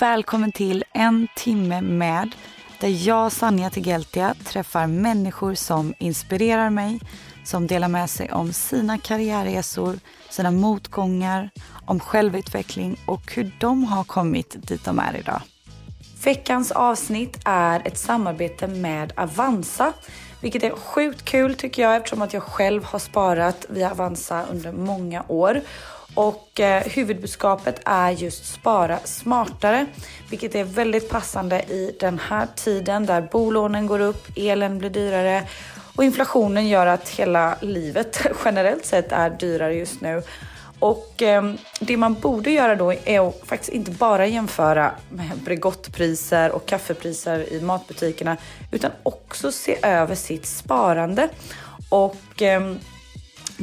Välkommen till En timme med där jag, Sanja Tegeltia, träffar människor som inspirerar mig som delar med sig om sina karriärresor, sina motgångar, om självutveckling och hur de har kommit dit de är idag. Veckans avsnitt är ett samarbete med Avanza, vilket är sjukt kul tycker jag eftersom att jag själv har sparat via Avanza under många år. Och eh, huvudbudskapet är just spara smartare, vilket är väldigt passande i den här tiden där bolånen går upp, elen blir dyrare och inflationen gör att hela livet generellt sett är dyrare just nu. Och eh, det man borde göra då är att faktiskt inte bara jämföra med Bregottpriser och kaffepriser i matbutikerna utan också se över sitt sparande. Och eh,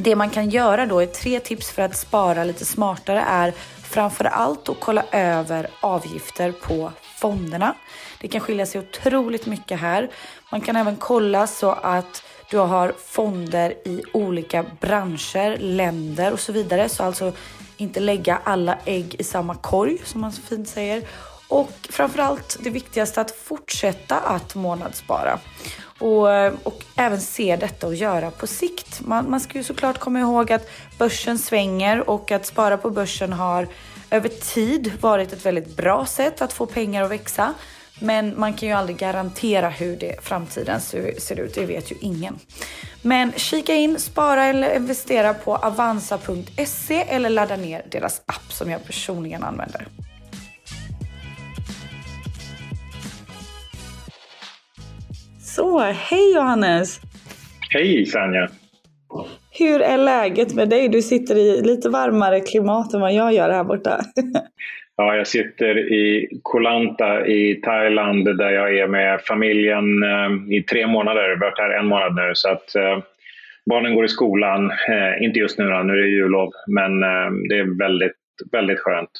det man kan göra då är tre tips för att spara lite smartare är framför allt att kolla över avgifter på fonderna. Det kan skilja sig otroligt mycket här. Man kan även kolla så att du har fonder i olika branscher, länder och så vidare. Så alltså inte lägga alla ägg i samma korg som man så fint säger. Och framförallt det viktigaste att fortsätta att månadsspara. Och, och, även se detta och göra på sikt. Man, man ska ju såklart komma ihåg att börsen svänger och att spara på börsen har över tid varit ett väldigt bra sätt att få pengar att växa. Men man kan ju aldrig garantera hur det framtiden ser ut, det vet ju ingen. Men kika in, spara eller investera på avanza.se eller ladda ner deras app som jag personligen använder. Så, hej Johannes! Hej Sanja! Hur är läget med dig? Du sitter i lite varmare klimat än vad jag gör här borta. Ja, jag sitter i Koh Lanta i Thailand där jag är med familjen eh, i tre månader. Jag har varit här en månad nu. Så att, eh, barnen går i skolan, eh, inte just nu då, nu är det jullov, men eh, det är väldigt, väldigt skönt.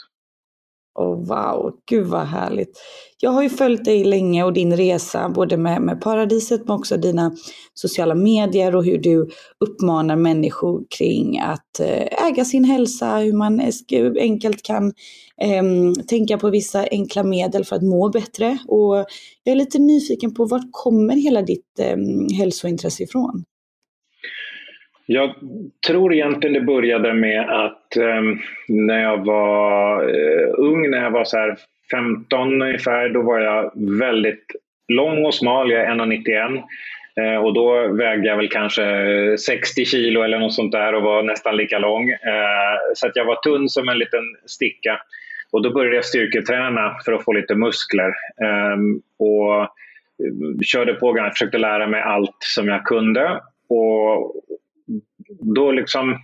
Och wow, gud vad härligt. Jag har ju följt dig länge och din resa både med, med paradiset men också dina sociala medier och hur du uppmanar människor kring att eh, äga sin hälsa, hur man enkelt kan eh, tänka på vissa enkla medel för att må bättre. Och jag är lite nyfiken på vart kommer hela ditt eh, hälsointresse ifrån? Jag tror egentligen det började med att eh, när jag var eh, ung, när jag var så 15 ungefär, då var jag väldigt lång och smal. Jag är 1,91 eh, och då vägde jag väl kanske 60 kilo eller något sånt där och var nästan lika lång. Eh, så att jag var tunn som en liten sticka. Och då började jag styrketräna för att få lite muskler. Ehm, och eh, körde på, försökte lära mig allt som jag kunde. Och då, liksom,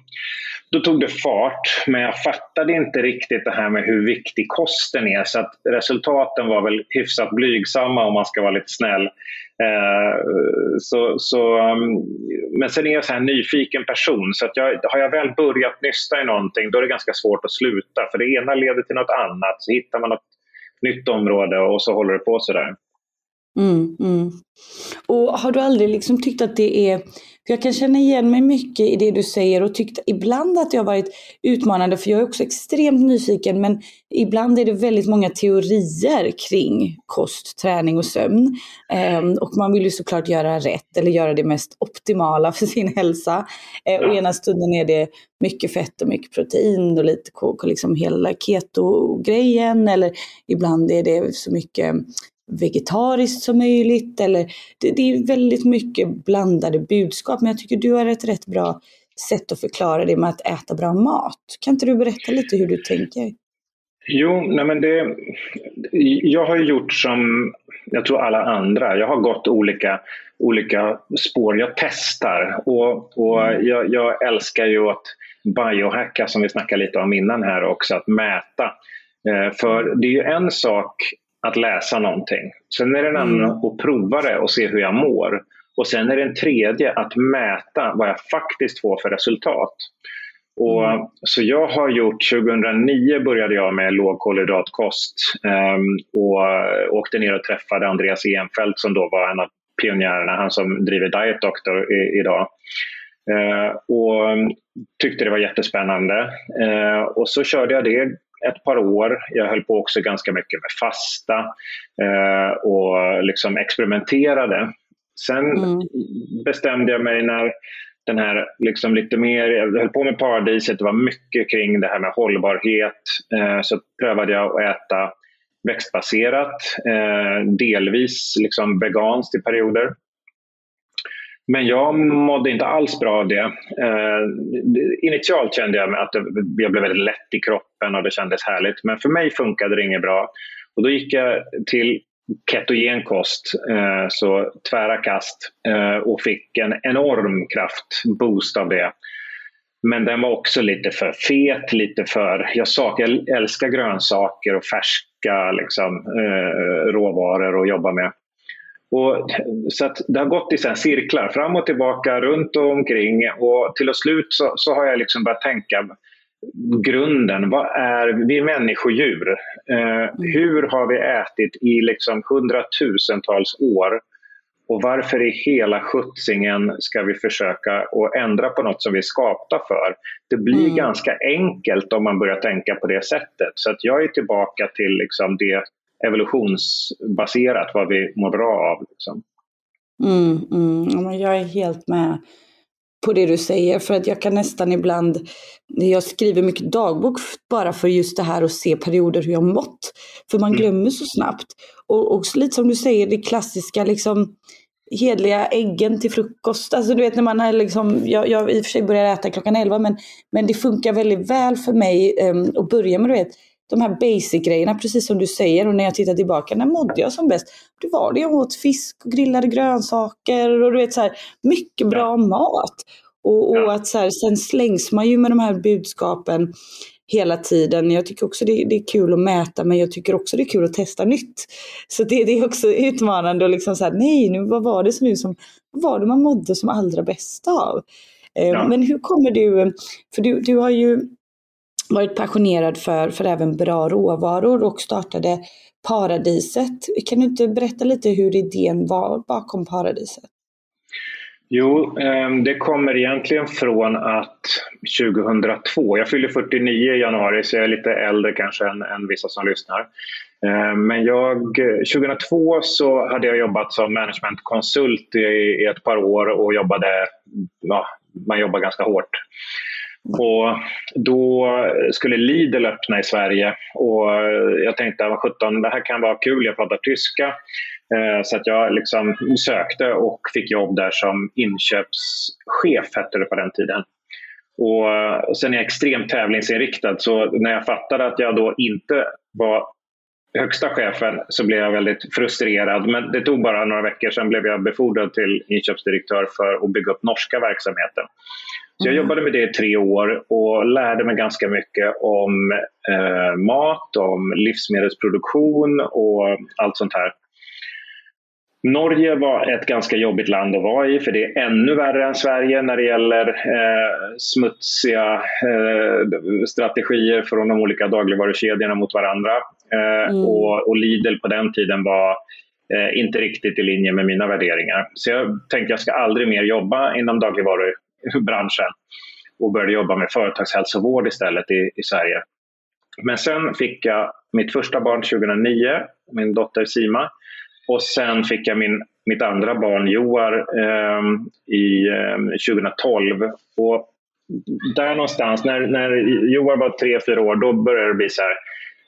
då tog det fart, men jag fattade inte riktigt det här med hur viktig kosten är. Så att resultaten var väl hyfsat blygsamma om man ska vara lite snäll. Eh, så, så, um, men sen är jag en nyfiken person, så att jag, har jag väl börjat nysta i någonting då är det ganska svårt att sluta. För det ena leder till något annat, så hittar man något nytt område och så håller det på sådär. Mm, mm. Och har du aldrig liksom tyckt att det är för jag kan känna igen mig mycket i det du säger och tyckt ibland att det har varit utmanande för jag är också extremt nyfiken men ibland är det väldigt många teorier kring kost, träning och sömn. Um, och man vill ju såklart göra rätt eller göra det mest optimala för sin hälsa. Uh, och ena stunden är det mycket fett och mycket protein och lite liksom hela keto-grejen eller ibland är det så mycket vegetariskt som möjligt. Eller, det, det, är väldigt mycket blandade budskap, men jag tycker du har ett rätt bra sätt att förklara det med att äta bra mat. Kan inte du berätta lite hur du tänker? Jo, nej men det, jag har gjort som jag tror alla andra. Jag har gått olika, olika spår. Jag testar och, och mm. jag, jag älskar ju att biohacka som vi snackade lite om innan här också, att mäta. Eh, för det är ju en sak att läsa någonting. Sen är det en annan mm. att prova det och se hur jag mår. Och sen är det en tredje att mäta vad jag faktiskt får för resultat. Och, mm. Så jag har gjort, 2009 började jag med lågkolhydratkost um, och åkte ner och träffade Andreas Enfeldt som då var en av pionjärerna, han som driver Diet Doctor i, idag. Uh, och tyckte det var jättespännande. Uh, och så körde jag det ett par år. Jag höll på också ganska mycket med fasta uh, och liksom experimenterade. Sen mm. bestämde jag mig när den här liksom lite mer, jag höll på med paradiset, det var mycket kring det här med hållbarhet. Eh, så prövade jag att äta växtbaserat, eh, delvis liksom veganskt i perioder. Men jag mådde inte alls bra av det. Eh, initialt kände jag att jag blev väldigt lätt i kroppen och det kändes härligt. Men för mig funkade det inget bra. Och då gick jag till ketogen kost, eh, så tvära kast eh, och fick en enorm kraftboost av det. Men den var också lite för fet, lite för... Jag, sak, jag älskar grönsaker och färska liksom, eh, råvaror att jobba med. Och, så det har gått i sen cirklar, fram och tillbaka, runt och omkring. Och till och slut så, så har jag liksom börjat tänka, grunden. Vad är vi människodjur? Eh, mm. hur har vi ätit i liksom hundratusentals år? Och varför i hela skjutsingen ska vi försöka att ändra på något som vi är skapta för? Det blir mm. ganska enkelt om man börjar tänka på det sättet. Så att jag är tillbaka till liksom det evolutionsbaserat, vad vi mår bra av. Liksom. Mm, mm. Jag är helt med på det du säger. För att jag kan nästan ibland, jag skriver mycket dagbok bara för just det här att se perioder hur jag mått. För man mm. glömmer så snabbt. Och, och lite som du säger, det klassiska liksom hedliga äggen till frukost. Alltså du vet när man är liksom, jag, jag i och för sig börjar äta klockan 11 men, men det funkar väldigt väl för mig um, att börja med du vet, de här basic-grejerna, precis som du säger. Och när jag tittar tillbaka, när mådde jag som bäst? Det var det jag åt fisk och grillade grönsaker och du vet så här, mycket bra ja. mat. Och, och ja. att så här, sen slängs man ju med de här budskapen hela tiden. Jag tycker också det, det, är kul att mäta men jag tycker också det är kul att testa nytt. Så det, det är också utmanande att liksom säga nej nu vad var det som, nu som vad var det man mådde som allra bäst av? Eh, ja. Men hur kommer du, för du, du har ju varit passionerad för, för även bra råvaror och startade Paradiset. Kan du inte berätta lite hur idén var bakom Paradiset? Jo, ehm, det kommer egentligen från att 2002, jag fyller 49 i januari så jag är lite äldre kanske än, än vissa som lyssnar. Ehm, men jag, 2002 så hade jag jobbat som managementkonsult i, i ett par år och jobbade, ja, man jobbar ganska hårt. Och då skulle Lidl öppna i Sverige och jag tänkte att 17, det här kan vara kul, jag pratar tyska. Eh, så att jag liksom sökte och fick jobb där som inköpschef, hette det på den tiden. Och sen är jag extremt tävlingsinriktad så när jag fattade att jag då inte var högsta chefen så blev jag väldigt frustrerad. Men det tog bara några veckor, sen blev jag befordrad till inköpsdirektör för att bygga upp norska verksamheten. Så jag mm. jobbade med det i tre år och lärde mig ganska mycket om eh, mat, om livsmedelsproduktion och allt sånt här. Norge var ett ganska jobbigt land att vara i för det är ännu värre än Sverige när det gäller eh, smutsiga eh, strategier från de olika dagligvarukedjorna mot varandra. Eh, mm. och, och, Lidl på den tiden var eh, inte riktigt i linje med mina värderingar. Så jag tänkte att jag ska aldrig mer jobba inom branschen och började jobba med företagshälsovård istället i, i Sverige. Men sen fick jag mitt första barn 2009, min dotter Sima. Och sen fick jag min, mitt andra barn Joar eh, i eh, 2012. Och där någonstans, när, när Joar var tre, fyra år, då började det bli så här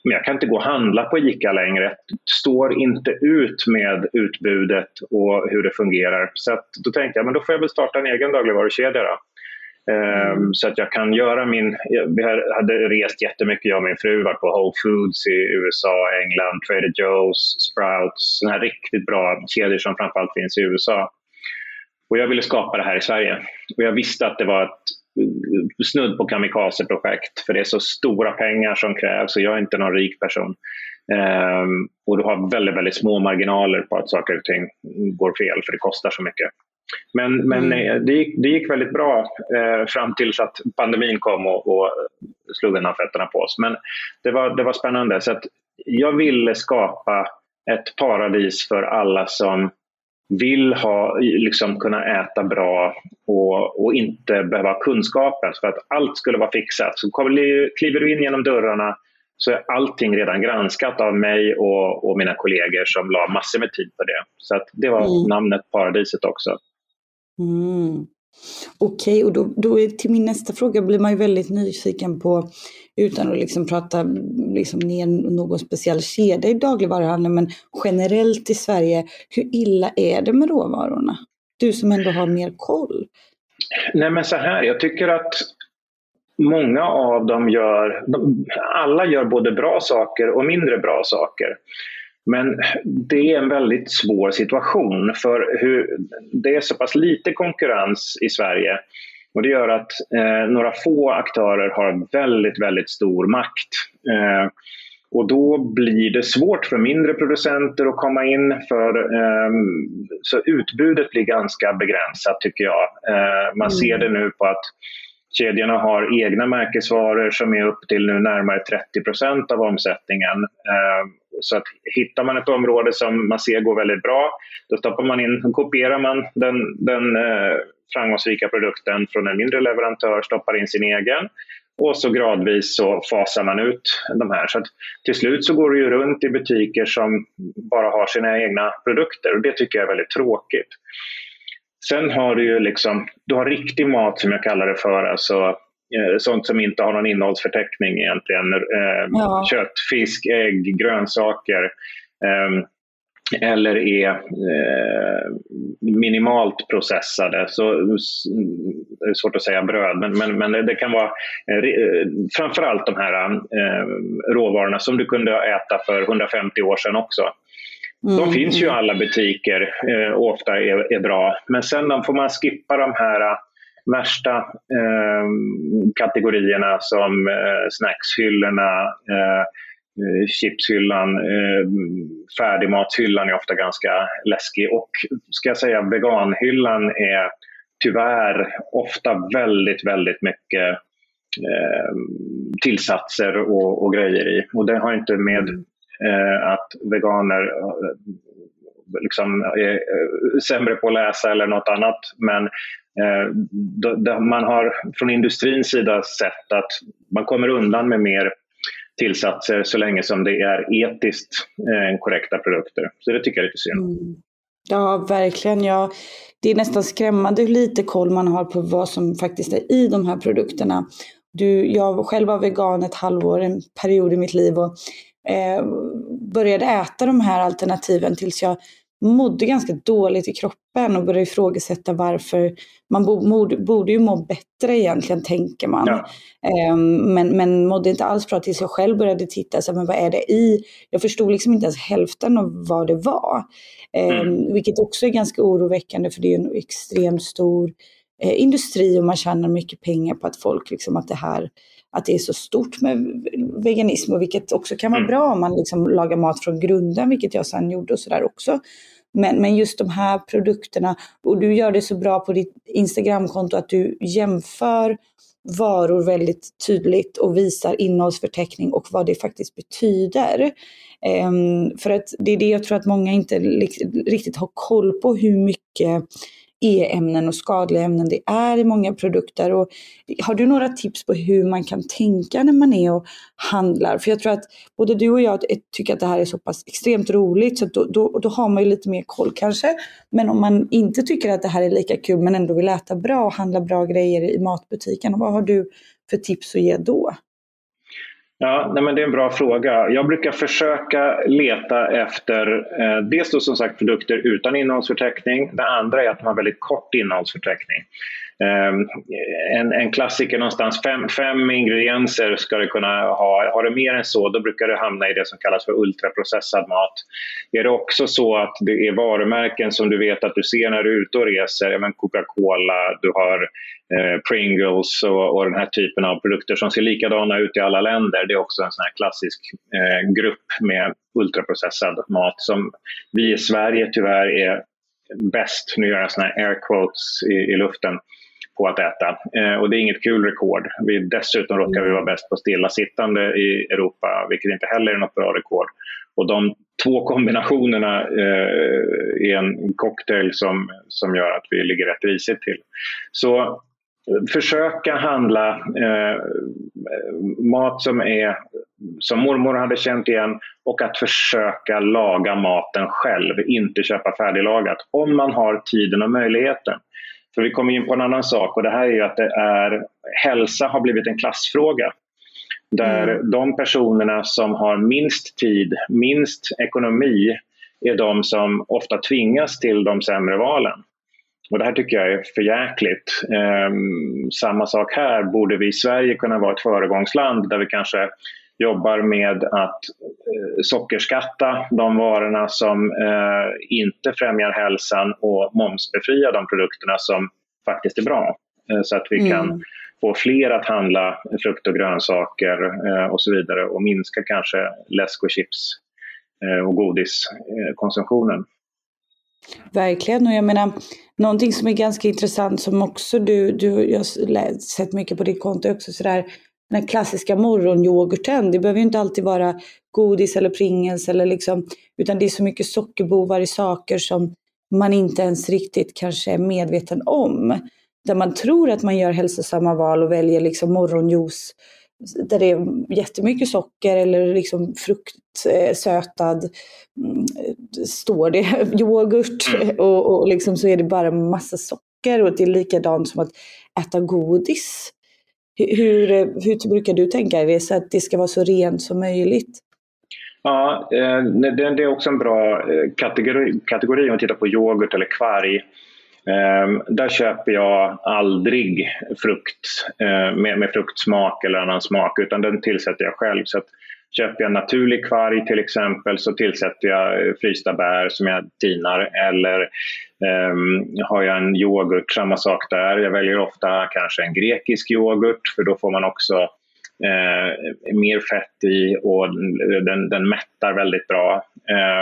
men jag kan inte gå och handla på ICA längre. Står inte ut med utbudet och hur det fungerar. Så då tänkte jag men då får jag väl starta en egen dagligvarukedja. Då. Um, så att jag kan göra min... Vi hade rest jättemycket, jag och min fru, varit på Whole Foods i USA, England, Trader Joe's, Sprouts, sådana här riktigt bra kedjor som framförallt finns i USA. Och jag ville skapa det här i Sverige. Och jag visste att det var ett snudd på kamikazeprojekt, för det är så stora pengar som krävs och jag är inte någon rik person. Um, och du har väldigt, väldigt små marginaler på att saker och ting går fel, för det kostar så mycket. Men, men mm. Eh, det, gick, det gick väldigt bra eh, fram tills att pandemin kom och, och slog undan fötterna på oss. Men det var, det var spännande. Så att jag ville skapa ett paradis för alla som vill ha, liksom, kunna äta bra och, och inte behöva ha kunskapen för att allt skulle vara fixat. Så kliver du in genom dörrarna så är allting redan granskat av mig och, och mina kollegor som la massor med tid på det. Så att det var mm. namnet Paradiset också. Mm. Okej, okay, och då, då är, till min nästa fråga blir man ju väldigt nyfiken på, utan att liksom prata liksom ner någon speciell kedja i dagligvaruhandeln, men generellt i Sverige, hur illa är det med råvarorna? Du som ändå har mer koll. Nej men så här, jag tycker att många av dem gör, alla gör både bra saker och mindre bra saker. Men det är en väldigt svår situation för hur, det är så pass lite konkurrens i Sverige och det gör att eh, några få aktörer har väldigt, väldigt stor makt. Eh, och då blir det svårt för mindre producenter att komma in. För, eh, så utbudet blir ganska begränsat tycker jag. Eh, man ser mm. det nu på att Kedjorna har egna märkesvaror som är upp till nu närmare 30 procent av omsättningen. Ehm, så att hittar man ett område som man ser går väldigt bra, då stoppar man in, kopierar man den, den eh, framgångsrika produkten från en mindre leverantör, stoppar in sin egen och så gradvis så fasar man ut de här. Så att till slut så går det ju runt i butiker som bara har sina egna produkter och det tycker jag är väldigt tråkigt. Sen har du ju liksom, du har riktig mat som jag kallar det för, alltså eh, sånt som inte har någon innehållsförteckning egentligen. Eh, ja. Kött, fisk, ägg, grönsaker. Eh, eller är eh, minimalt processade. Så, det är svårt att säga bröd, men, men, men det kan vara framförallt de här råvarorna som du kunde äta för 150 år sedan också. Mm. De finns ju i alla butiker eh, och ofta är, är, bra. Men sen får man skippa de här eh, värsta eh, kategorierna som eh, snackshyllorna, eh, eh, chipshyllan, eh, färdigmatshyllan är ofta ganska läskig. Och ska jag säga veganhyllan är tyvärr ofta väldigt, väldigt mycket eh, tillsatser och, och, grejer i. Och det har inte med mm Eh, att veganer eh, liksom är eh, sämre på att läsa eller något annat. Men eh, då, då man har från industrins sida sett att man kommer undan med mer tillsatser så länge som det är etiskt eh, korrekta produkter. Så det tycker jag är lite synd. Mm. Ja, verkligen. Ja, det är nästan skrämmande hur lite koll man har på vad som faktiskt är i de här produkterna. Du, jag själv var vegan ett halvår, en period i mitt liv och eh, började äta de här alternativen tills jag mådde ganska dåligt i kroppen och började ifrågasätta varför man borde, borde ju må bättre egentligen, tänker man. Ja. Um, men, men mådde inte alls bra tills jag själv började titta, så, men vad är det i? Jag förstod liksom inte ens hälften av vad det var. Um, mm. Vilket också är ganska oroväckande, för det är en extremt stor eh, industri och man tjänar mycket pengar på att folk, liksom att det här att det är så stort med veganism och vilket också kan vara mm. bra om man liksom lagar mat från grunden, vilket jag sen gjorde och sådär också. Men, men just de här produkterna, och du gör det så bra på ditt Instagramkonto att du jämför varor väldigt tydligt och visar innehållsförteckning och vad det faktiskt betyder. Um, för att det är det jag tror att många inte riktigt har koll på hur mycket E-ämnen och skadliga ämnen det är i många produkter. Och har du några tips på hur man kan tänka när man är och handlar? För jag tror att både du och jag tycker att det här är så pass extremt roligt så då, då, då har man ju lite mer koll kanske. Men om man inte tycker att det här är lika kul men ändå vill äta bra och handla bra grejer i matbutiken, vad har du för tips att ge då? Ja, nej men det är en bra fråga. Jag brukar försöka leta efter eh, dels då som sagt produkter utan innehållsförteckning. Det andra är att de har väldigt kort innehållsförteckning. Ehm, en, en klassiker någonstans, fem, fem ingredienser ska du kunna ha. Har du mer än så, då brukar du hamna i det som kallas för ultraprocessad mat. Är det också så att det är varumärken som du vet att du ser när du är ute och reser, Coca-Cola, du har eh, Pringles och, och, den här typen av produkter som ser likadana ut i alla länder. Det är också en sån här klassisk eh, grupp med ultraprocessad mat som vi i Sverige tyvärr är bäst, nu gör jag såna här air quotes i, i luften, på att äta. Eh, och det är inget kul rekord. Vi, dessutom råkar vi vara bäst på stillasittande i Europa, vilket inte heller är något bra rekord. Och de två kombinationerna eh, är en cocktail som, som gör att vi ligger rätt risigt till. Så försöka handla eh, mat som är som mormor hade känt igen och att försöka laga maten själv, inte köpa färdiglagat. Om man har tiden och möjligheten. För vi kommer in på en annan sak och det här är ju att det är, hälsa har blivit en klassfråga. Där mm. de personerna som har minst tid, minst ekonomi är de som ofta tvingas till de sämre valen. Och det här tycker jag är förjäkligt. Ehm, samma sak här, borde vi i Sverige kunna vara ett föregångsland där vi kanske jobbar med att eh, sockerskatta de varorna som eh, inte främjar hälsan och momsbefria de produkterna som faktiskt är bra. Eh, så att vi mm. kan få fler att handla frukt och grönsaker och så vidare och minska kanske läsk och chips och godiskonsumtionen. Verkligen, och jag menar någonting som är ganska intressant som också du, du jag har sett mycket på ditt konto också sådär den klassiska morgonyoghurten. Det behöver ju inte alltid vara godis eller Pringles eller liksom, utan det är så mycket sockerbovar i saker som man inte ens riktigt kanske är medveten om. Där man tror att man gör hälsosamma val och väljer liksom morgonjuice där det är jättemycket socker eller liksom fruktsötad, mm, står det, yoghurt mm. och, och liksom så är det bara massa socker och det är likadant som att äta godis. Hur, hur brukar du tänka dig så att det ska vara så rent som möjligt? Ja, eh, det är också en bra eh, kategori, kategori om man tittar på yoghurt eller kvarg. Ehm, där köper jag aldrig frukt eh, med, med, fruktsmak eller annan smak utan den tillsätter jag själv. Så att köper jag naturlig kvarg till exempel så tillsätter jag eh, frysta bär som jag tinar eller Um, har jag en yoghurt, samma sak där. Jag väljer ofta kanske en grekisk yoghurt för då får man också uh, mer fett i och den, den mättar väldigt bra.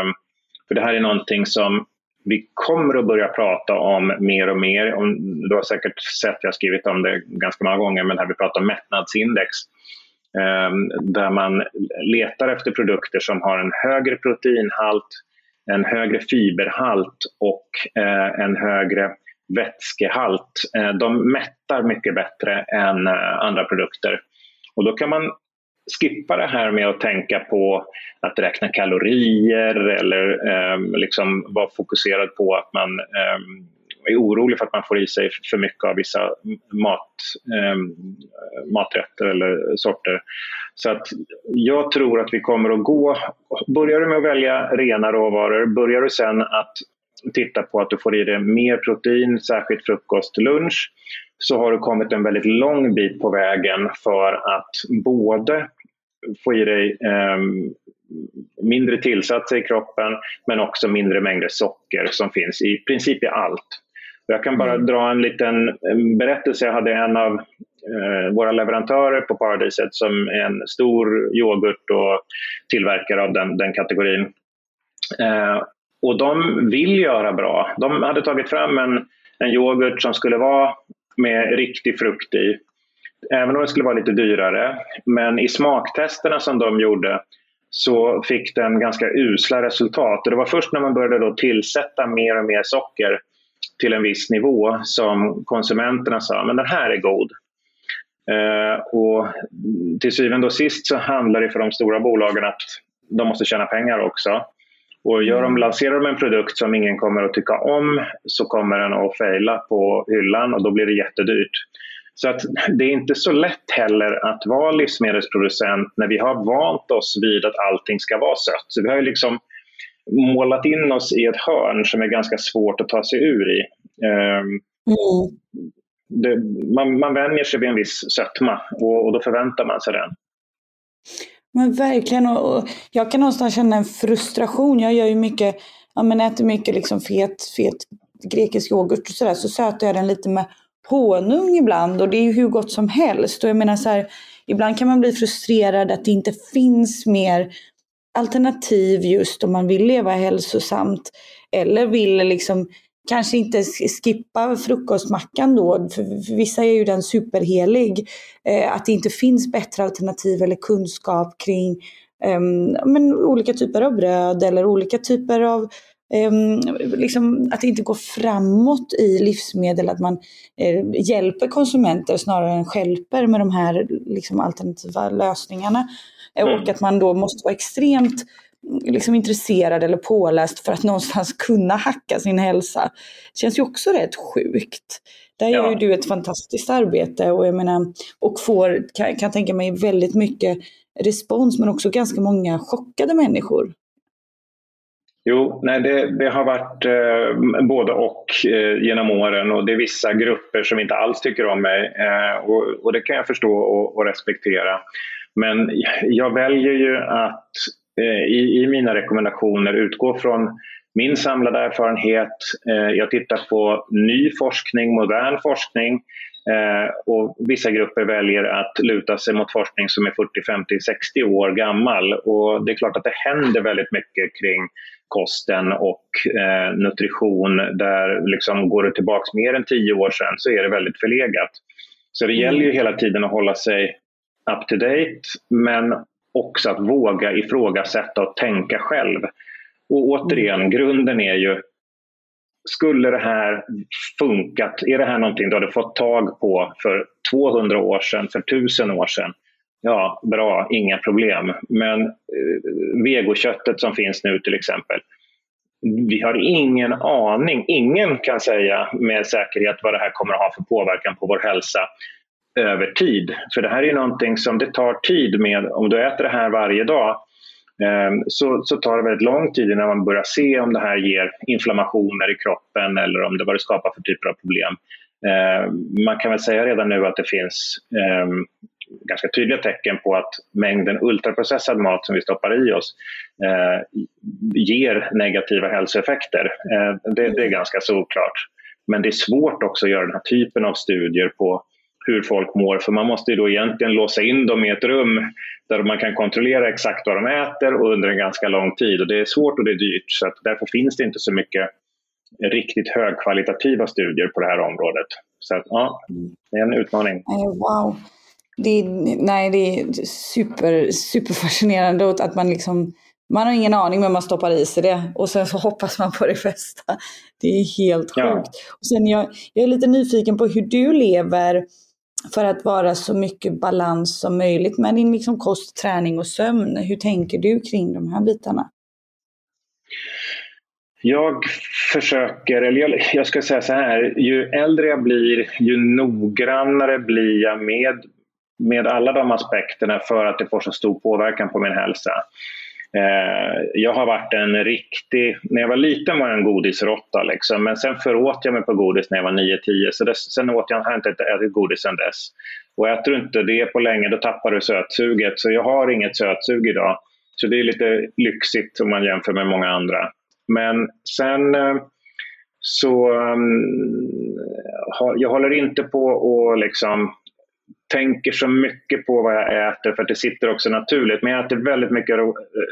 Um, för det här är någonting som vi kommer att börja prata om mer och mer. Du har säkert sett, jag har skrivit om det ganska många gånger, men här vi pratar om mättnadsindex. Ehm, där man letar efter produkter som har en högre proteinhalt, en högre fiberhalt och eh, en högre vätskehalt. Eh, de mättar mycket bättre än eh, andra produkter. Och då kan man skippa det här med att tänka på att räkna kalorier eller eh, liksom vara fokuserad på att man eh, är orolig för att man får i sig för mycket av vissa mat, eh, maträtter eller sorter. Så att jag tror att vi kommer att gå, börjar du med att välja rena råvaror, börjar du sen att titta på att du får i dig mer protein, särskilt frukost, lunch, så har du kommit en väldigt lång bit på vägen för att både få i dig eh, mindre tillsatser i kroppen men också mindre mängder socker som finns i princip i allt. Jag kan bara mm. dra en liten berättelse. Jag hade en av eh, våra leverantörer på Paradiset som är en stor yoghurt och tillverkare av den, den kategorin. Eh, och de vill göra bra. De hade tagit fram en, en yoghurt som skulle vara med riktig frukt i. Även om det skulle vara lite dyrare. Men i smaktesterna som de gjorde så fick den ganska usla resultat. Och det var först när man började då tillsätta mer och mer socker till en viss nivå som konsumenterna sa men den här är god. Eh, och till syvende och sist så handlar det för de stora bolagen att de måste tjäna pengar också. Och gör de, mm. lanserar de en produkt som ingen kommer att tycka om så kommer den att fejla på hyllan och då blir det jättedyrt. Så att det är inte så lätt heller att vara livsmedelsproducent när vi har vant oss vid att allting ska vara sött. Så vi har ju liksom målat in oss i ett hörn som är ganska svårt att ta sig ur i. Um, mm. det, man, man vänjer sig vid en viss sötma och, och då förväntar man sig den. Men verkligen, och, jag kan någonstans känna en frustration. Jag gör ju mycket, ja men äter mycket liksom fet, fet grekisk yoghurt och sådär, så sötar jag den lite med honung ibland och det är ju hur gott som helst. Och jag menar så här, ibland kan man bli frustrerad att det inte finns mer alternativ just om man vill leva hälsosamt. Eller vill liksom kanske inte skippa frukostmackan då, för, vissa är ju den superhelig. Eh, att det inte finns bättre alternativ eller kunskap kring eh, men, olika typer av bröd eller olika typer av Um, liksom att det inte går framåt i livsmedel, att man eh, hjälper konsumenter snarare än skälper med de här liksom, alternativa lösningarna. Mm. Och att man då måste vara extremt liksom intresserad eller påläst för att någonstans kunna hacka sin hälsa. Det känns ju också rätt sjukt. Där gör ja. ju du ett fantastiskt arbete och jag menar, och får, kan, kan tänka mig, väldigt mycket respons men också ganska många chockade människor. Jo, nej, det, det har varit eh, både och eh, genom åren och det är vissa grupper som inte alls tycker om mig eh, och, och, det kan jag förstå och, och respektera. Men jag väljer ju att Eh, i, i mina rekommendationer utgå från min samlade erfarenhet. Eh, jag tittar på ny forskning, modern forskning eh, och vissa grupper väljer att luta sig mot forskning som är 40, 50, 60 år gammal. Och det är klart att det händer väldigt mycket kring kosten och nutrition där liksom går det tillbaka mer än 10 år sedan så är det väldigt förlegat. Så det gäller ju mm. hela tiden att hålla sig up to date men också att våga ifrågasätta och tänka själv. Och återigen, mm. grunden är ju skulle det här funkat? Är det här någonting du hade fått tag på för 200 år sedan, för 1000 år sedan? Ja, bra, inga problem. Men eh, vegoköttet som finns nu till exempel. Vi har ingen aning, ingen kan säga med säkerhet vad det här kommer att ha för påverkan på vår hälsa över tid. För det här är ju någonting som det tar tid med. Om du äter det här varje dag eh, så, så tar det väldigt lång tid innan man börjar se om det här ger inflammationer i kroppen eller om det vad det skapar för typer av problem. Eh, man kan väl säga redan nu att det finns eh, ganska tydliga tecken på att mängden ultraprocessad mat som vi stoppar i oss eh, ger negativa hälsoeffekter. det, det är ganska såklart. Men det är svårt också att göra den här typen av studier på hur folk mår. För man måste ju då egentligen låsa in dem i ett rum där man kan kontrollera exakt vad de äter och under en ganska lång tid. Och det är svårt och det är dyrt. Så därför finns det inte så mycket riktigt högkvalitativa studier på det här området. Så att, ja, det är en utmaning. Wow. Det är, nej, det är super, superfascinerande att man liksom man har ingen aning men man stoppar i sig det och sen så hoppas man på det bästa. Det är helt sjukt. Ja. Och sen jag, jag är lite nyfiken på hur du lever för att vara så mycket balans som möjligt med din liksom kost, träning och sömn. Hur tänker du kring de här bitarna? Jag försöker, eller jag, jag, ska säga så här, ju äldre jag blir, ju noggrannare blir jag med, med alla de aspekterna för att det får så stor påverkan på min hälsa. Eh, jag har varit en riktig, när jag var liten var jag en godisrotta liksom, men sen föråt jag mig på godis när jag var 9-10 så det, sen åt jag, har jag inte ätit godis sen dess. Och äter du inte det på länge då tappar du sötsuget så jag har inget sötsug idag. Så det är lite lyxigt om man jämför med många andra. Men sen eh, så mm, jag håller inte på att liksom tänker så mycket på vad jag äter för att det sitter också naturligt. Men jag äter väldigt mycket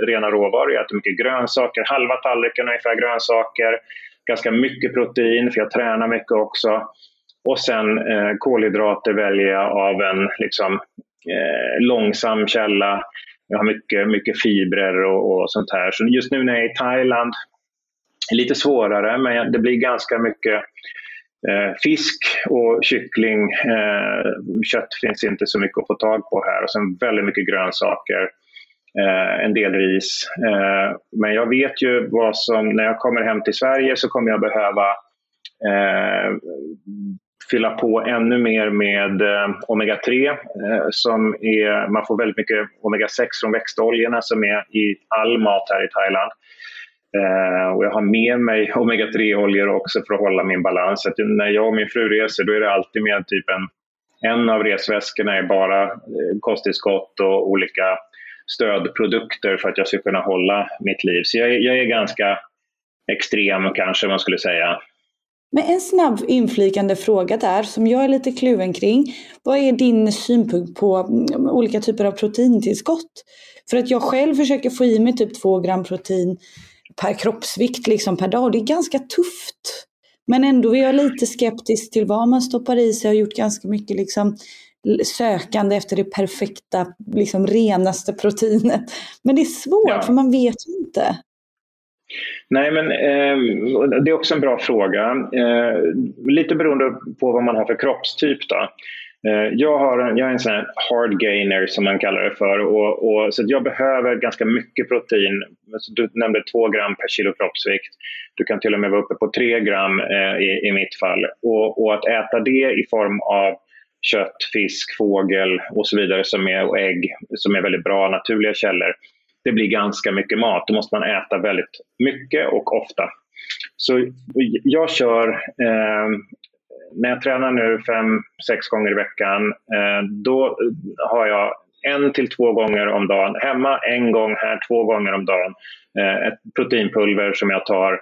rena råvaror. Jag äter mycket grönsaker, halva tallriken ungefär grönsaker. Ganska mycket protein för jag tränar mycket också. Och sen eh, kolhydrater väljer jag av en liksom, eh, långsam källa. Jag har mycket, mycket fibrer och, och sånt här. Så just nu när jag är i Thailand, lite svårare, men det blir ganska mycket Eh, fisk och kyckling, eh, kött finns inte så mycket att få tag på här och sen väldigt mycket grönsaker, eh, en del ris. Men jag vet ju vad som, när jag kommer hem till Sverige så kommer jag behöva fylla på ännu mer med omega-3. som är, man får väldigt mycket omega-6 från växtoljorna som är i all mat här i Thailand. Eh, och jag har med mig omega-3-oljor också för att hålla min balans. Så när jag och min fru reser då är det alltid med typ en, en av resväskorna är bara eh, kosttillskott och olika stödprodukter för att jag ska kunna hålla mitt liv. Så jag, jag är ganska extrem kanske man skulle säga. Men en snabb inflikande fråga där som jag är lite kluven kring. Vad är din synpunkt på mm, olika typer av proteintillskott? För att jag själv försöker få i mig typ 2 gram protein per kroppsvikt liksom per dag. Det är ganska tufft. Men ändå är jag lite skeptisk till vad man stoppar i sig. Jag har gjort ganska mycket liksom sökande efter det perfekta, liksom renaste proteinet. Men det är svårt ja. för man vet inte. Nej, men eh, det är också en bra fråga. Eh, lite beroende på vad man har för kroppstyp. Då. Eh, jag, har en, jag är en sån här hard gainer som man kallar det för. Och, och så jag behöver ganska mycket protein. Du nämnde 2 gram per kilo kroppsvikt. Du kan till och med vara uppe på 3 gram eh, i, i mitt fall. Och, och, att äta det i form av kött, fisk, fågel och så vidare som är, och ägg som är väldigt bra naturliga källor det blir ganska mycket mat. Då måste man äta väldigt mycket och ofta. Så jag kör, eh, när jag tränar nu fem, sex gånger i veckan, eh, då har jag en till två gånger om dagen. Hemma en gång, här två gånger om dagen. Eh, ett proteinpulver som jag tar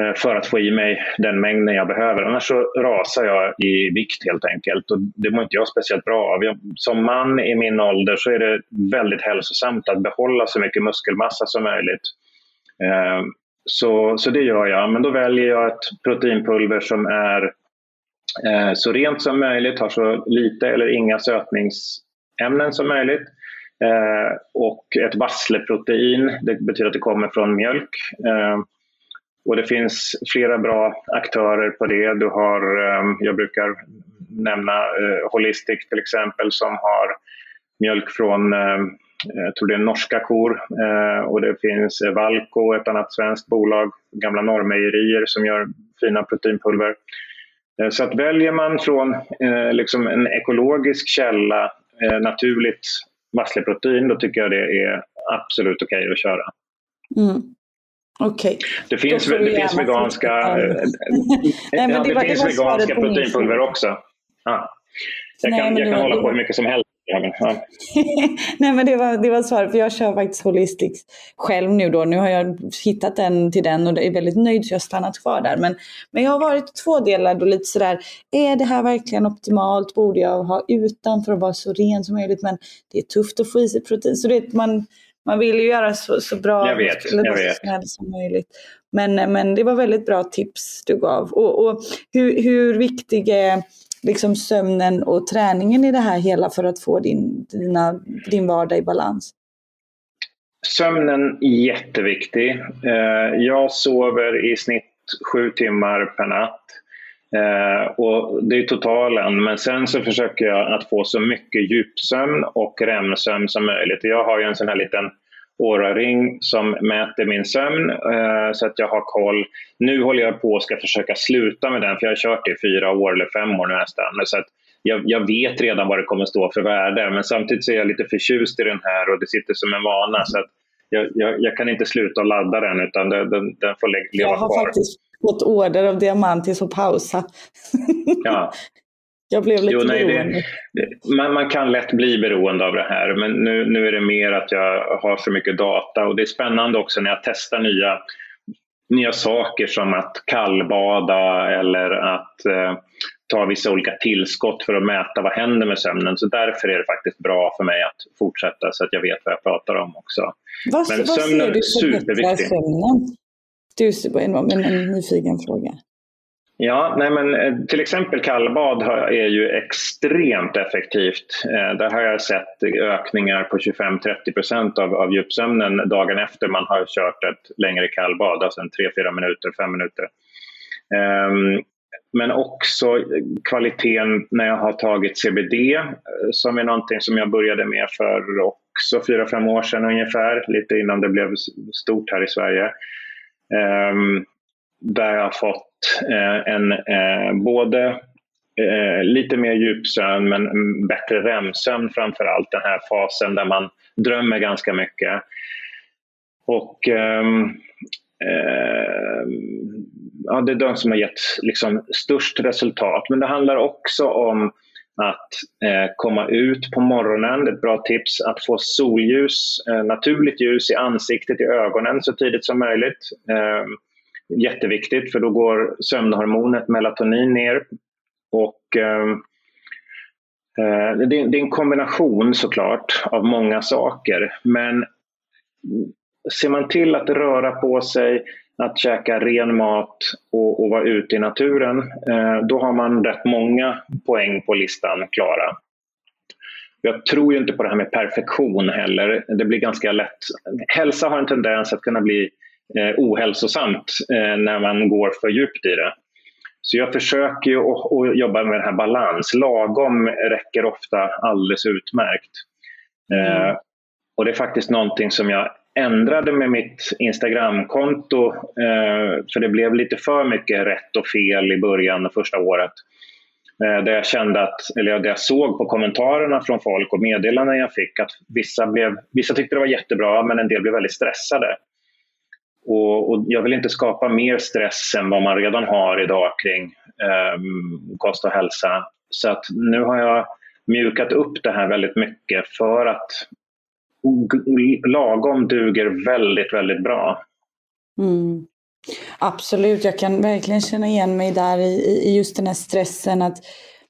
eh, för att få i mig den mängden jag behöver. Annars så rasar jag i vikt helt enkelt och det mår inte jag speciellt bra av. som man i min ålder så är det väldigt hälsosamt att behålla så mycket muskelmassa som möjligt. Så, så det gör jag, men då väljer jag ett proteinpulver som är Eh, så rent som möjligt, har så lite eller inga sötningsämnen som möjligt. Eh, och ett vassleprotein, det betyder att det kommer från mjölk. Eh, och det finns flera bra aktörer på det. Du har, jag brukar nämna eh, Holistic till exempel som har mjölk från jag tror det är norska kor eh, och det finns Valco, ett annat svenskt bolag, gamla Norrmejerier som gör fina proteinpulver. Eh, så att väljer man från liksom en ekologisk källa naturligt massleprotein, då tycker jag det är absolut okej okay att köra. Mm. Okej. Okay. Det finns, det finns veganska, Nej, det, det finns veganska proteinpulver också. Ja. Jag kan, Nej, jag kan hålla på hur mycket som helst. Ja. Nej men det var, det var svaret, för jag kör faktiskt Holistics själv nu då. Nu har jag hittat en till den och är väldigt nöjd så jag har stannat kvar där. Men, men jag har varit tvådelad och lite sådär, är det här verkligen optimalt? Borde jag ha utan för att vara så ren som möjligt? Men det är tufft att få i sig protein. Så det, man, man vill ju göra så, så bra jag vet, jag vet. som möjligt. Men, men det var väldigt bra tips du gav. Och, och hur, hur viktig är liksom sömnen och träningen i det här hela för att få din, dina, din vardag i balans? Sömnen är jätteviktig. Eh, jag sover i snitt sju timmar per natt. Eh, och det är totalen, men sen så försöker jag att få så mycket djupsömn och REM-sömn som möjligt. Jag har ju en sån här liten Oura-ring som mäter min sömn eh, så att jag har koll. Nu håller jag på och ska försöka sluta med den för jag har kört det i fyra år eller fem år nästan. Så att jag, jag, vet redan vad det kommer stå för värde men samtidigt så är jag lite förtjust i den här och det sitter som en vana. Så att jag, jag, jag kan inte sluta ladda den utan den, den, den får leva kvar. Jag har kvar. faktiskt fått order av Diamantis att pausa. Ja. Jag blev lite jo, nej, beroende. Det, man, man, kan lätt bli beroende av det här men nu, nu är det mer att jag har så mycket data och det är spännande också när jag testar nya, nya saker som att kallbada eller att eh, ta vissa olika tillskott för att mäta vad händer med sömnen. Så därför är det faktiskt bra för mig att fortsätta så att jag vet vad jag pratar om också. Vad, Men vad sömnen ser du superviktig. sömnen? Du, en, en, en nyfiken fråga. Ja, nej men eh, till exempel kallbad är ju extremt effektivt. Eh, där har jag sett ökningar på 25-30 av, av djupsömnen dagen efter man har kört ett längre kallbad, alltså 3-4 minuter, 5 minuter. Ehm, men också kvaliteten när jag har tagit CBD eh, som är någonting som jag började med för också 4-5 år sedan ungefär, lite innan det blev stort här i Sverige. Ehm, där jag har fått eh, en, eh, både eh, lite mer djupsömn men bättre REM-sömn framför allt. Den här fasen där man drömmer ganska mycket. Och ehm, eh, ja, det är de som har gett liksom, störst resultat. Men det handlar också om att eh, komma ut på morgonen, det är ett bra tips. Att få solljus, eh, naturligt ljus i ansiktet, i ögonen så tidigt som möjligt. Eh, jätteviktigt för då går sömnhormonet melatonin ner. Och, ehm, eh, det, det, är en kombination såklart av många saker. Men ser man till att röra på sig, att käka ren mat och, och vara ute i naturen, eh, då har man rätt många poäng på listan klara. Jag tror ju inte på det här med perfektion heller. Det blir ganska lätt. Hälsa har en tendens att kunna bli eh, ohälsosamt eh, när man går för djupt i det. Så jag försöker ju att jobba med den här balans. Lagom räcker ofta alldeles utmärkt. Mm. Eh, och det är faktiskt någonting som jag ändrade med mitt Instagramkonto eh, för det blev lite för mycket rätt och fel i början, första året. Eh, där jag kände att, eller där jag såg på kommentarerna från folk och meddelanden jag fick att vissa, blev, vissa tyckte det var jättebra men en del blev väldigt stressade. Och, och jag vill inte skapa mer stress än vad man redan har idag kring eh, kost och hälsa. Så att nu har jag mjukat upp det här väldigt mycket för att lagom duger väldigt, väldigt bra. Mm. Absolut, jag kan verkligen känna igen mig där i, i just den här stressen att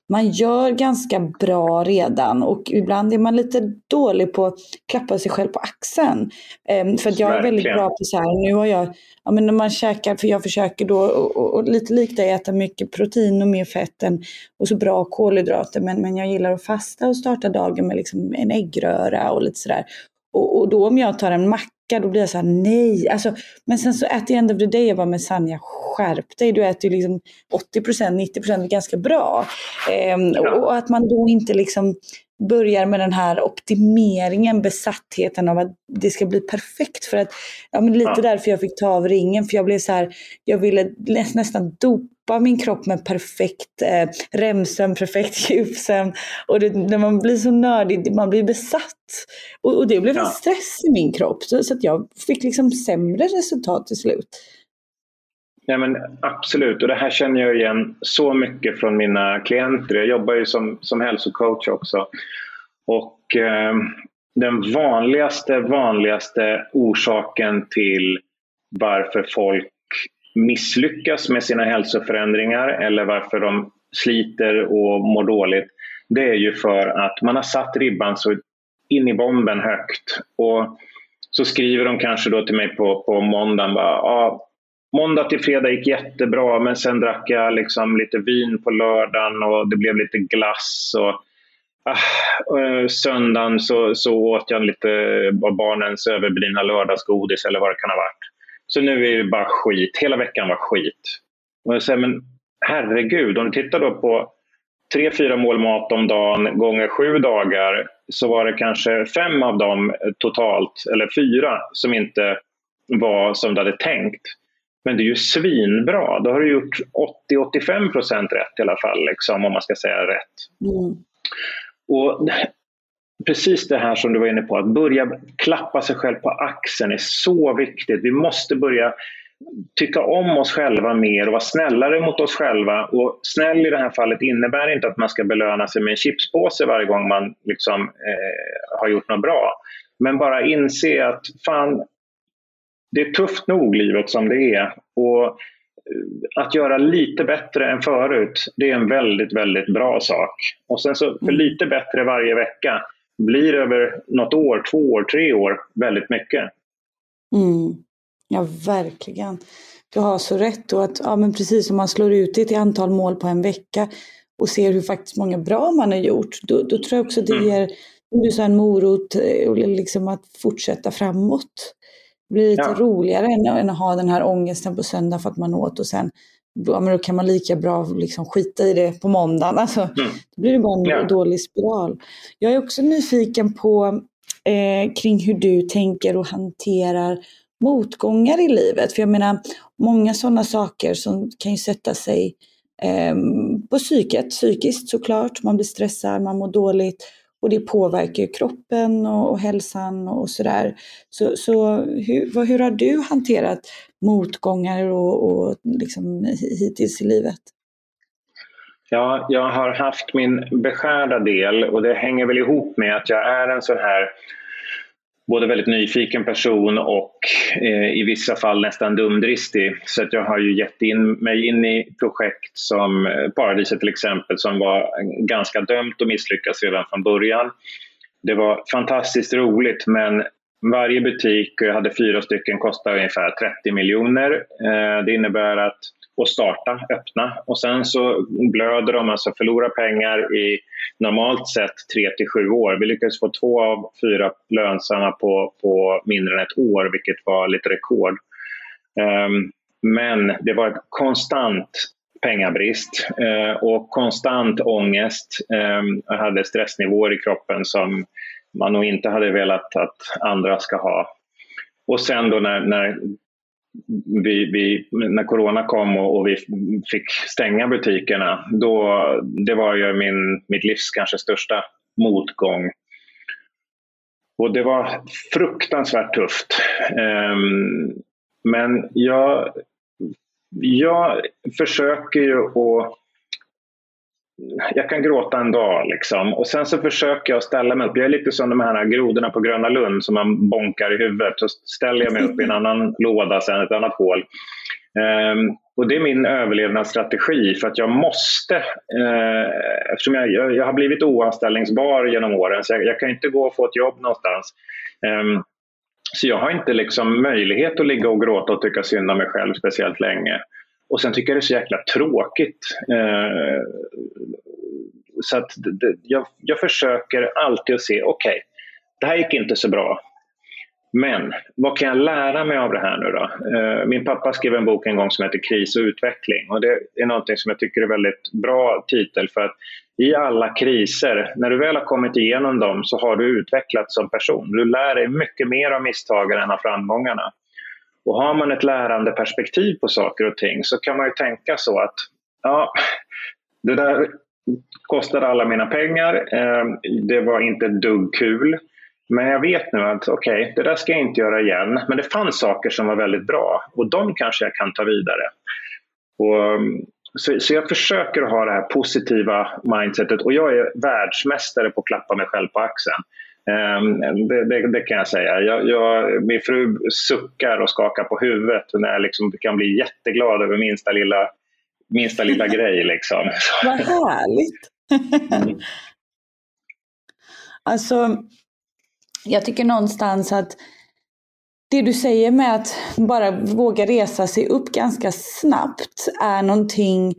man gör ganska bra redan och ibland är man lite dålig på att klappa sig själv på axeln. Um, för jag är väldigt bra på så här, nu har jag, ja men när man käkar, för jag försöker då, och, och, och lite likt dig, äta mycket protein och mer fett än, och så bra kolhydrater, men, men jag gillar att fasta och starta dagen med liksom en äggröra och lite sådär. Och, och då om jag tar en macka då blir jag så här, nej. Alltså, men sen så äter jag ändå det jag bara med Sanja, skärp dig. Du äter ju liksom 80%, 90% ganska bra. Ehm, och, och, att man då inte liksom börjar med den här optimeringen, besattheten av att det ska bli perfekt. För att, ja, men lite ja. därför jag fick ta av ringen, för jag blev så här, jag ville nästan dopa min kropp med perfekt eh, remsömn, perfekt djupsömn. Och det, när man blir så nördig, man blir besatt. Och, och det blev ja. en stress i min kropp, så, så att jag fick liksom sämre resultat till slut. Ja, men absolut, och det här känner jag igen så mycket från mina klienter. Jag jobbar ju som, som hälsocoach också. Och eh, den vanligaste, vanligaste orsaken till varför folk misslyckas med sina hälsoförändringar eller varför de sliter och mår dåligt, det är ju för att man har satt ribban så in i bomben högt. Och så skriver de kanske då till mig på, på måndagen, bara, ah, Måndag till fredag gick jättebra men sen drack jag liksom lite vin på lördagen och det blev lite glass. Och, ah, eh, söndagen så, så åt jag lite av barnens överblivna lördagsgodis eller vad det kan ha varit. Så nu är det bara skit. Hela veckan var skit. Och jag säger, men herregud, om du tittar då på tre, fyra mål mat om dagen gånger sju dagar så var det kanske fem av dem totalt, eller fyra, som inte var som du hade tänkt. Men det är ju svinbra. Då har du gjort 80-85 procent rätt i alla fall, liksom, om man ska säga rätt. Mm. Och Precis det här som du var inne på, att börja klappa sig själv på axeln är så viktigt. Vi måste börja tycka om oss själva mer och vara snällare mot oss själva. Och snäll i det här fallet innebär inte att man ska belöna sig med en chipspåse varje gång man liksom, eh, har gjort något bra. Men bara inse att fan, det är tufft nog livet som det är. Och eh, att göra lite bättre än förut, det är en väldigt, väldigt bra sak. Och sen så för mm. lite bättre varje vecka blir över något år, två år, tre år väldigt mycket. Mm. Ja, verkligen. Du har så rätt då att ja, men precis som man slår ut det till antal mål på en vecka och ser hur faktiskt många bra man har gjort, då, då tror jag också det mm. ger du sa, en morot eh, liksom att fortsätta framåt. Blir lite ja. roligare än, än, att ha den här ångesten på söndag för att man åt och sen ja, men då kan man lika bra liksom skita i det på måndagen. Alltså, mm. Då blir det bara en ja. dålig spiral. Jag är också nyfiken på eh, kring hur du tänker och hanterar motgångar i livet. För jag menar, många sådana saker som kan ju sätta sig eh, på psyket, psykiskt såklart. Man blir stressad, man mår dåligt och det påverkar ju kroppen och, och hälsan och sådär. Så, så hur, vad, hur har du hanterat motgångar och, och liksom hittills i livet? Ja, jag har haft min beskärda del och det hänger väl ihop med att jag är en sån här både väldigt nyfiken person och eh, i vissa fall nästan dumdristig. Så att jag har ju gett in mig in i projekt som eh, Paradiset till exempel som var ganska dömt att misslyckas redan från början. Det var fantastiskt roligt men varje butik, jag hade fyra stycken, kostade ungefär 30 miljoner. Eh, det innebär att och starta, öppna. Och sen så blöder de, alltså förlorar pengar i normalt sett 3 till 7 år. Vi lyckades få två av fyra lönsamma på, på mindre än ett år, vilket var lite rekord. Um, men det var ett konstant pengabrist uh, och konstant ångest. Ehm, um, jag hade stressnivåer i kroppen som man nog inte hade velat att andra ska ha. Och sen då när, när vi, vi, när corona kom och, och, vi fick stänga butikerna, då, det var ju min, mitt livs kanske största motgång. Och det var fruktansvärt tufft. Um, men jag, jag försöker ju att jag kan gråta en dag liksom. Och sen så försöker jag ställa mig upp. Jag är lite som de här grodorna på Gröna Lund som man bonkar i huvudet. Så ställer jag mig upp i en annan låda, sen ett annat hål. Um, och det är min överlevnadsstrategi för att jag måste, uh, eftersom jag, jag, jag, har blivit oanställningsbar genom åren så jag, jag, kan inte gå och få ett jobb någonstans. Um, så jag har inte liksom möjlighet att ligga och gråta och tycka synd om mig själv speciellt länge. Och sen tycker jag det är så jäkla tråkigt. Eh, så att det, jag, jag försöker alltid att se, okej, okay, det här gick inte så bra. Men vad kan jag lära mig av det här nu då? Eh, min pappa skrev en bok en gång som heter Kris och utveckling och det är någonting som jag tycker är väldigt bra titel för att i alla kriser, när du väl har kommit igenom dem så har du utvecklats som person. Du lär dig mycket mer av misstagen än av framgångarna. Och har man ett lärande perspektiv på saker och ting så kan man ju tänka så att ja, det där kostade alla mina pengar. Eh, det var inte ett dugg kul. Men jag vet nu att okej, okay, det där ska jag inte göra igen. Men det fanns saker som var väldigt bra och de kanske jag kan ta vidare. Och, mm, så, så jag försöker ha det här positiva mindsetet och jag är världsmästare på att klappa mig själv på axeln. Ehm, det, det, det, kan jag säga. Jag, jag, min fru suckar och skakar på huvudet när jag liksom kan bli jätteglad över minsta lilla, minsta lilla grej. Liksom. Vad härligt! Mm. Alltså, jag tycker någonstans att det du säger med att bara våga resa sig upp ganska snabbt är någonting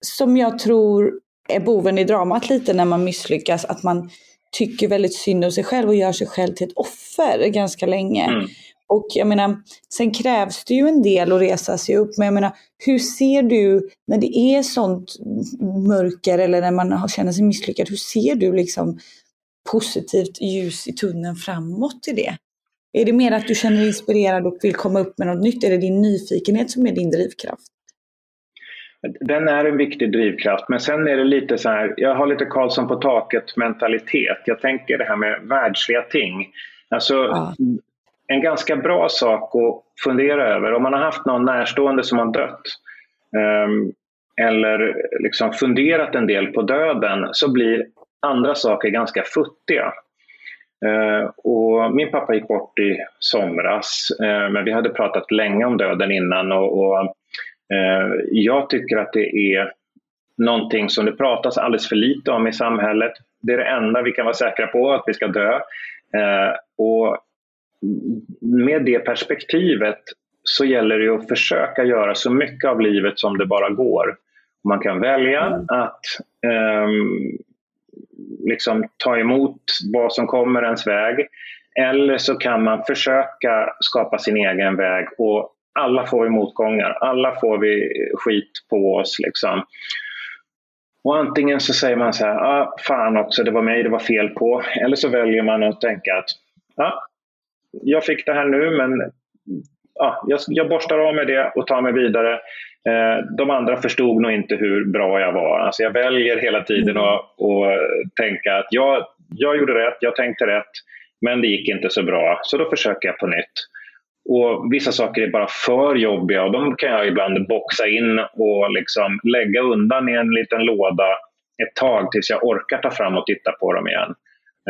som jag tror är boven i dramat lite när man misslyckas. Att man tycker väldigt synd om sig själv och gör sig själv till ett offer ganska länge. Mm. Och jag menar, sen krävs det ju en del att resa sig upp. Men jag menar, hur ser du när det är sånt mörker eller när man känner sig misslyckad, hur ser du liksom positivt ljus i tunneln framåt i det? Är det mer att du känner dig inspirerad och vill komma upp med något nytt? Är det din nyfikenhet som är din drivkraft? Den är en viktig drivkraft, men sen är det lite så här, jag har lite Karlsson på taket mentalitet. Jag tänker det här med världsliga ting. Alltså, ja. En ganska bra sak att fundera över, om man har haft någon närstående som har dött um, eller liksom funderat en del på döden så blir andra saker ganska futtiga. Uh, och min pappa gick bort i somras, uh, men vi hade pratat länge om döden innan och, och Eh, jag tycker att det är någonting som det pratas alldeles för lite om i samhället. Det är det enda vi kan vara säkra på, att vi ska dö. Eh, och med det perspektivet så gäller det att försöka göra så mycket av livet som det bara går. Man kan välja mm. att um, liksom ta emot vad som kommer ens väg. Eller så kan man försöka skapa sin egen väg och alla får vi motgångar, alla får vi skit på oss. Liksom. Och antingen så säger man så här, ah, fan också, det var mig det var fel på. Eller så väljer man att tänka att, ah, jag fick det här nu men ah, jag, jag borstar av med det och tar mig vidare. Eh, de andra förstod nog inte hur bra jag var. Alltså jag väljer hela tiden att, att tänka att jag, jag gjorde rätt, jag tänkte rätt, men det gick inte så bra, så då försöker jag på nytt. Och Vissa saker är bara för jobbiga och de kan jag ibland boxa in och liksom lägga undan i en liten låda ett tag tills jag orkar ta fram och titta på dem igen.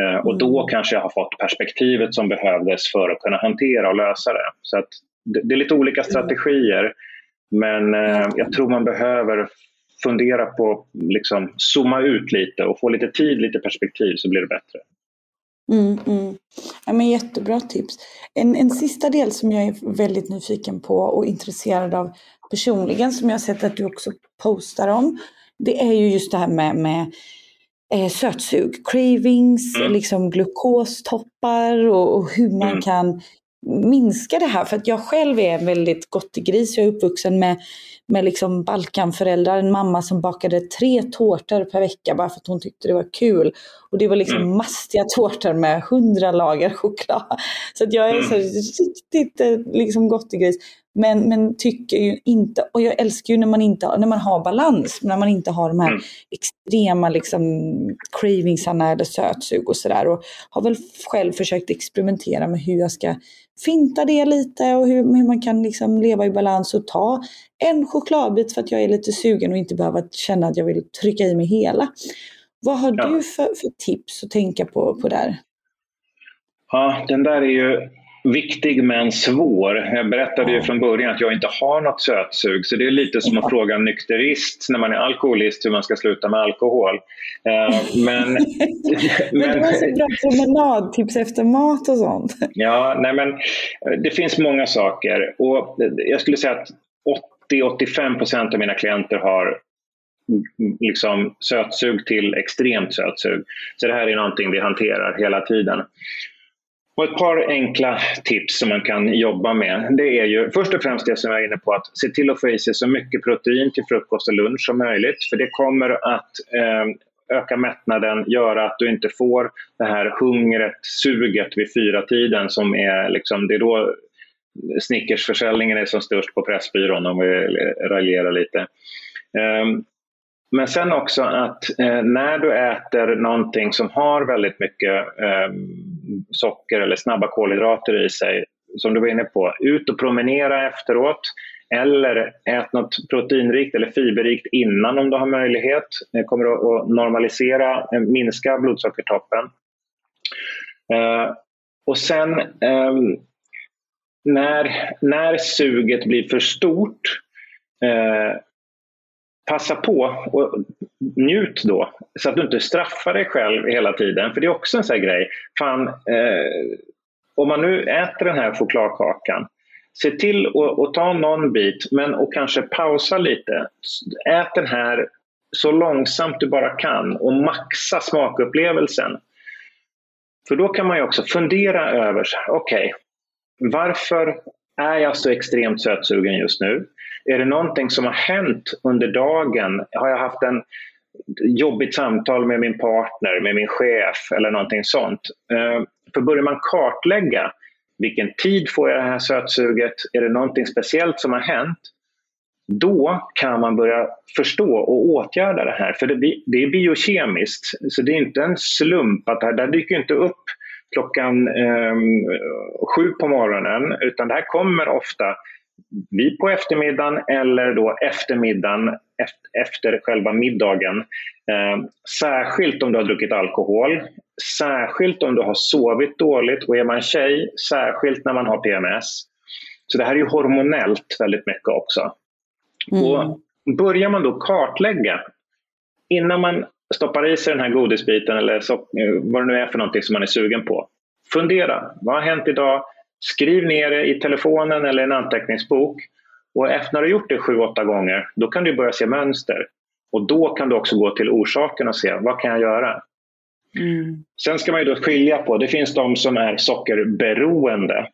Eh, och då mm. kanske jag har fått perspektivet som behövdes för att kunna hantera och lösa det. Så att det är lite olika mm. strategier, men eh, jag tror man behöver fundera på liksom zooma ut lite och få lite tid, lite perspektiv så blir det bättre. Mm, mm. Ja, men jättebra tips. En, en sista del som jag är väldigt nyfiken på och intresserad av personligen, som jag har sett att du också postar om, det är ju just det här med, med eh, sötsug, cravings, mm. liksom glukostoppar och, och hur man mm. kan minska det här. För att jag själv är en väldigt gris. Jag är uppvuxen med, med liksom Balkanföräldrar. En mamma som bakade tre tårtor per vecka bara för att hon tyckte det var kul. Och det var liksom mm. mastiga tårtor med hundra lager choklad. Så att jag är så mm. riktigt eh, liksom gris. Men, men tycker ju inte, och jag älskar ju när man, inte, när man har balans, när man inte har de här mm. extrema liksom, cravingsarna eller sötsug och sådär. Och har väl själv försökt experimentera med hur jag ska finta det lite och hur, hur man kan liksom leva i balans och ta en chokladbit för att jag är lite sugen och inte behöva känna att jag vill trycka i mig hela. Vad har ja. du för, för tips att tänka på, på där? Ja, den där är ju viktig men svår. Jag berättade ju från början att jag inte har något sötsug så det är lite som att fråga en nykterist när man är alkoholist hur man ska sluta med alkohol. Uh, men, men, du har så bra promenadtips efter mat och sånt. Ja, nej men det finns många saker och jag skulle säga att 80-85% av mina klienter har liksom sötsug till extremt sötsug. Så det här är någonting vi hanterar hela tiden. Och ett par enkla tips som man kan jobba med, det är ju först och främst det som jag är inne på, att se till att få i sig så mycket protein till frukost och lunch som möjligt, för det kommer att eh, öka mättnaden, göra att du inte får det här hungret, suget vid fyra tiden som är liksom, det är då Snickersförsäljningen är som störst på Pressbyrån om vi raljerar lite. Um, men sen också att eh, när du äter någonting som har väldigt mycket eh, socker eller snabba kolhydrater i sig, som du var inne på, ut och promenera efteråt eller ät något proteinrikt eller fiberrikt innan om du har möjlighet. Det kommer att normalisera, eh, minska blodsockertoppen. Eh, och sen ehm, när, när suget blir för stort eh, passa på och njut då, så att du inte straffar dig själv hela tiden. För det är också en sån här grej. Fan, eh, om man nu äter den här chokladkakan, se till att ta någon bit, men och kanske pausa lite. Ät den här så långsamt du bara kan och maxa smakupplevelsen. För då kan man ju också fundera över, okej, okay, varför är jag så extremt sötsugen just nu? Är det någonting som har hänt under dagen? Har jag haft en jobbigt samtal med min partner, med min chef eller någonting sånt? Eh, för börjar man kartlägga vilken tid får jag det här sötsuget? Är det någonting speciellt som har hänt? Då kan man börja förstå och åtgärda det här. För det, det är biokemiskt, så det är inte en slump att det här, det här dyker inte upp klockan eh, sju på morgonen, utan det här kommer ofta vi på eftermiddagen eller då eftermiddagen efter själva middagen. Eh, särskilt om du har druckit alkohol, särskilt om du har sovit dåligt och är man tjej, särskilt när man har PMS. Så det här är ju hormonellt väldigt mycket också. Mm. Och börjar man då kartlägga innan man stoppar i sig den här godisbiten eller så, vad det nu är för någonting som man är sugen på. Fundera, vad har hänt idag? Skriv ner det i telefonen eller en anteckningsbok. Och efter att du gjort det sju, åtta gånger, då kan du börja se mönster. Och då kan du också gå till orsaken och se, vad kan jag göra? Mm. Sen ska man ju då skilja på, det finns de som är sockerberoende.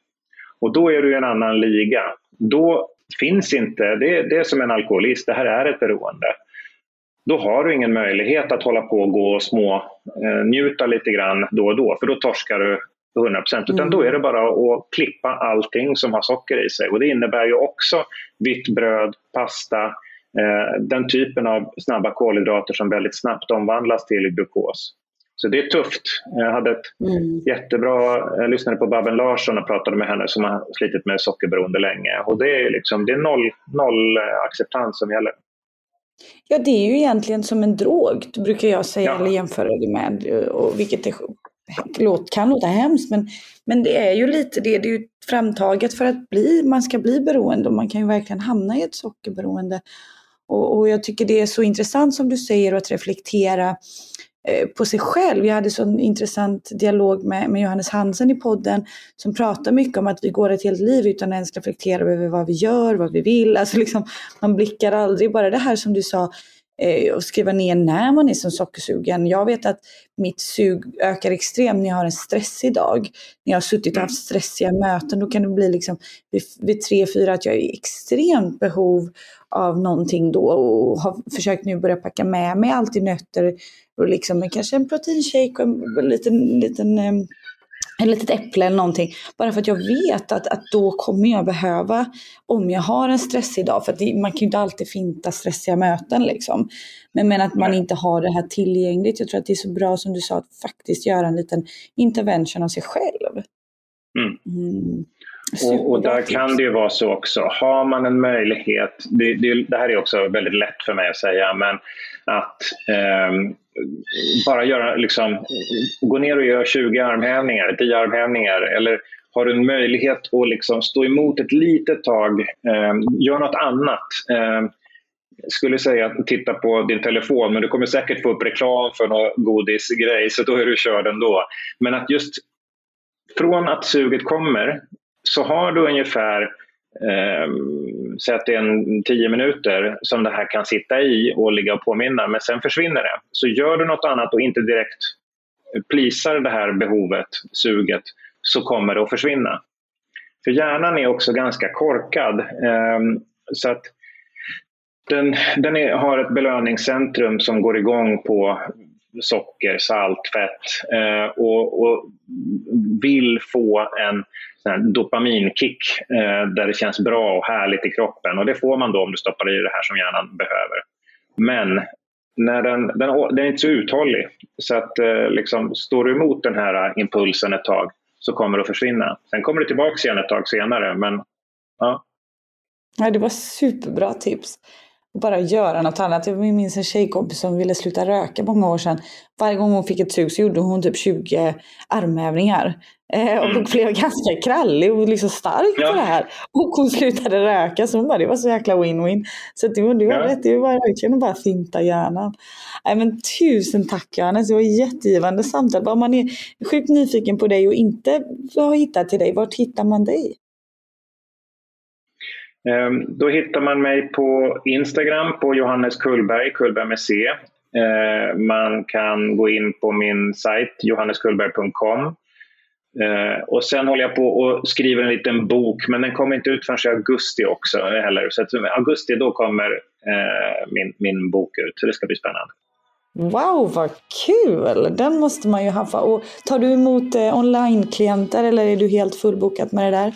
Och då är du i en annan liga. Då finns inte, det, det är som en alkoholist, det här är ett beroende. Då har du ingen möjlighet att hålla på och gå och små eh, njuta lite grann då och då, för då torskar du 100 procent. Utan då mm. är det bara att klippa allting som har socker i sig. Och det innebär ju också vitt bröd, pasta, eh, den typen av snabba kolhydrater som väldigt snabbt omvandlas till glukos. Så det är tufft. Jag hade ett mm. jättebra, jag lyssnade på Babben Larsson och pratade med henne som har slitit med sockerberoende länge. Och det är, liksom, det är noll, noll acceptans som gäller. Ja, det är ju egentligen som en drog, brukar jag säga, ja. eller jämföra det med. Och vilket är, kan låta hemskt, men, men det är ju lite det. Det är ju framtaget för att bli, man ska bli beroende och man kan ju verkligen hamna i ett sockerberoende. Och, och jag tycker det är så intressant som du säger att reflektera Eh, på sig själv. Jag hade så en intressant dialog med, med Johannes Hansen i podden som pratar mycket om att vi går ett helt liv utan att ens reflektera över vad vi gör, vad vi vill. Alltså liksom, man blickar aldrig, bara det här som du sa, och skriva ner när man är som sockersugen. Jag vet att mitt sug ökar extremt när jag har en stressig dag. När jag har suttit och haft stressiga möten, då kan det bli liksom vid, vid tre, fyra att jag är i extremt behov av någonting då och har försökt nu börja packa med mig alltid nötter och liksom kanske en proteinshake och en liten, liten ett litet äpple eller någonting. Bara för att jag vet att, att då kommer jag behöva, om jag har en stressig dag, för att det, man kan ju inte alltid finta stressiga möten liksom. Men, men att man inte har det här tillgängligt. Jag tror att det är så bra som du sa, att faktiskt göra en liten intervention av sig själv. Mm. Mm. Och, och, där kan det ju vara så också. Har man en möjlighet, det, det, det, här är också väldigt lätt för mig att säga, men att eh, bara göra, liksom, gå ner och göra 20 armhävningar, 10 armhävningar eller har du en möjlighet att liksom stå emot ett litet tag, eh, gör något annat. Eh, skulle säga att titta på din telefon, men du kommer säkert få upp reklam för någon godisgrej, så då är du körd ändå. Men att just från att suget kommer så har du ungefär eh, säg att det är en tio minuter som det här kan sitta i och ligga och påminna, men sen försvinner det. Så gör du något annat och inte direkt plisar det här behovet, suget, så kommer det att försvinna. För hjärnan är också ganska korkad. Eh, så att den, den är, har ett belöningscentrum som går igång på socker, salt, fett eh, och, och, vill få en dopaminkick eh, där det känns bra och härligt i kroppen. Och det får man då om du stoppar i det här som hjärnan behöver. Men när den, den, den är inte så uthållig. Så att eh, liksom, står du emot den här impulsen ett tag så kommer det att försvinna. Sen kommer det tillbaka igen ett tag senare. Men, ja. Ja, det var superbra tips bara göra något annat. Jag minns en tjejkompis som ville sluta röka många år sedan. Varje gång hon fick ett sug så gjorde hon typ 20 armhävningar. Eh, och mm. blev ganska krallig och liksom stark ja. på det här. Och hon slutade röka så hon bara, det var så jäkla win-win. Så det, det var ja. rätt, det var verkligen att bara finta hjärnan. Nej, men tusen tack Johannes, det var jättegivande samtal. Om man är sjukt nyfiken på dig och inte har hittat till dig, vart hittar man dig? Ehm, då hittar man mig på Instagram på Johannes Kullberg, Kullberg med C. Ehm, man kan gå in på min sajt johanneskullberg.com. Ehm, och sen håller jag på och skriver en liten bok, men den kommer inte ut förrän i augusti också heller. Så i augusti då kommer eh, min, min bok ut, så det ska bli spännande. Wow, vad kul! Den måste man ju haffa. Och tar du emot onlineklienter online-klienter eller är du helt fullbokad med det där?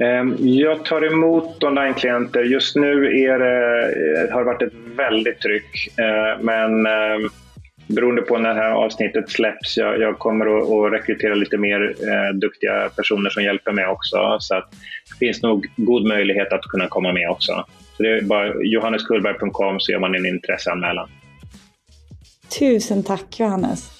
Ehm, jag tar emot onlineklienter. Just nu är det, eh, har det varit ett väldigt tryck. Eh, men ehm, beroende på när det här avsnittet släpps, jag, jag kommer att, att, rekrytera lite mer eh, duktiga personer som hjälper mig också. Så att det finns nog god möjlighet att kunna komma med också. Så det är bara johanneskullberg.com så gör man en intresseanmälan. Tusen tack Johannes!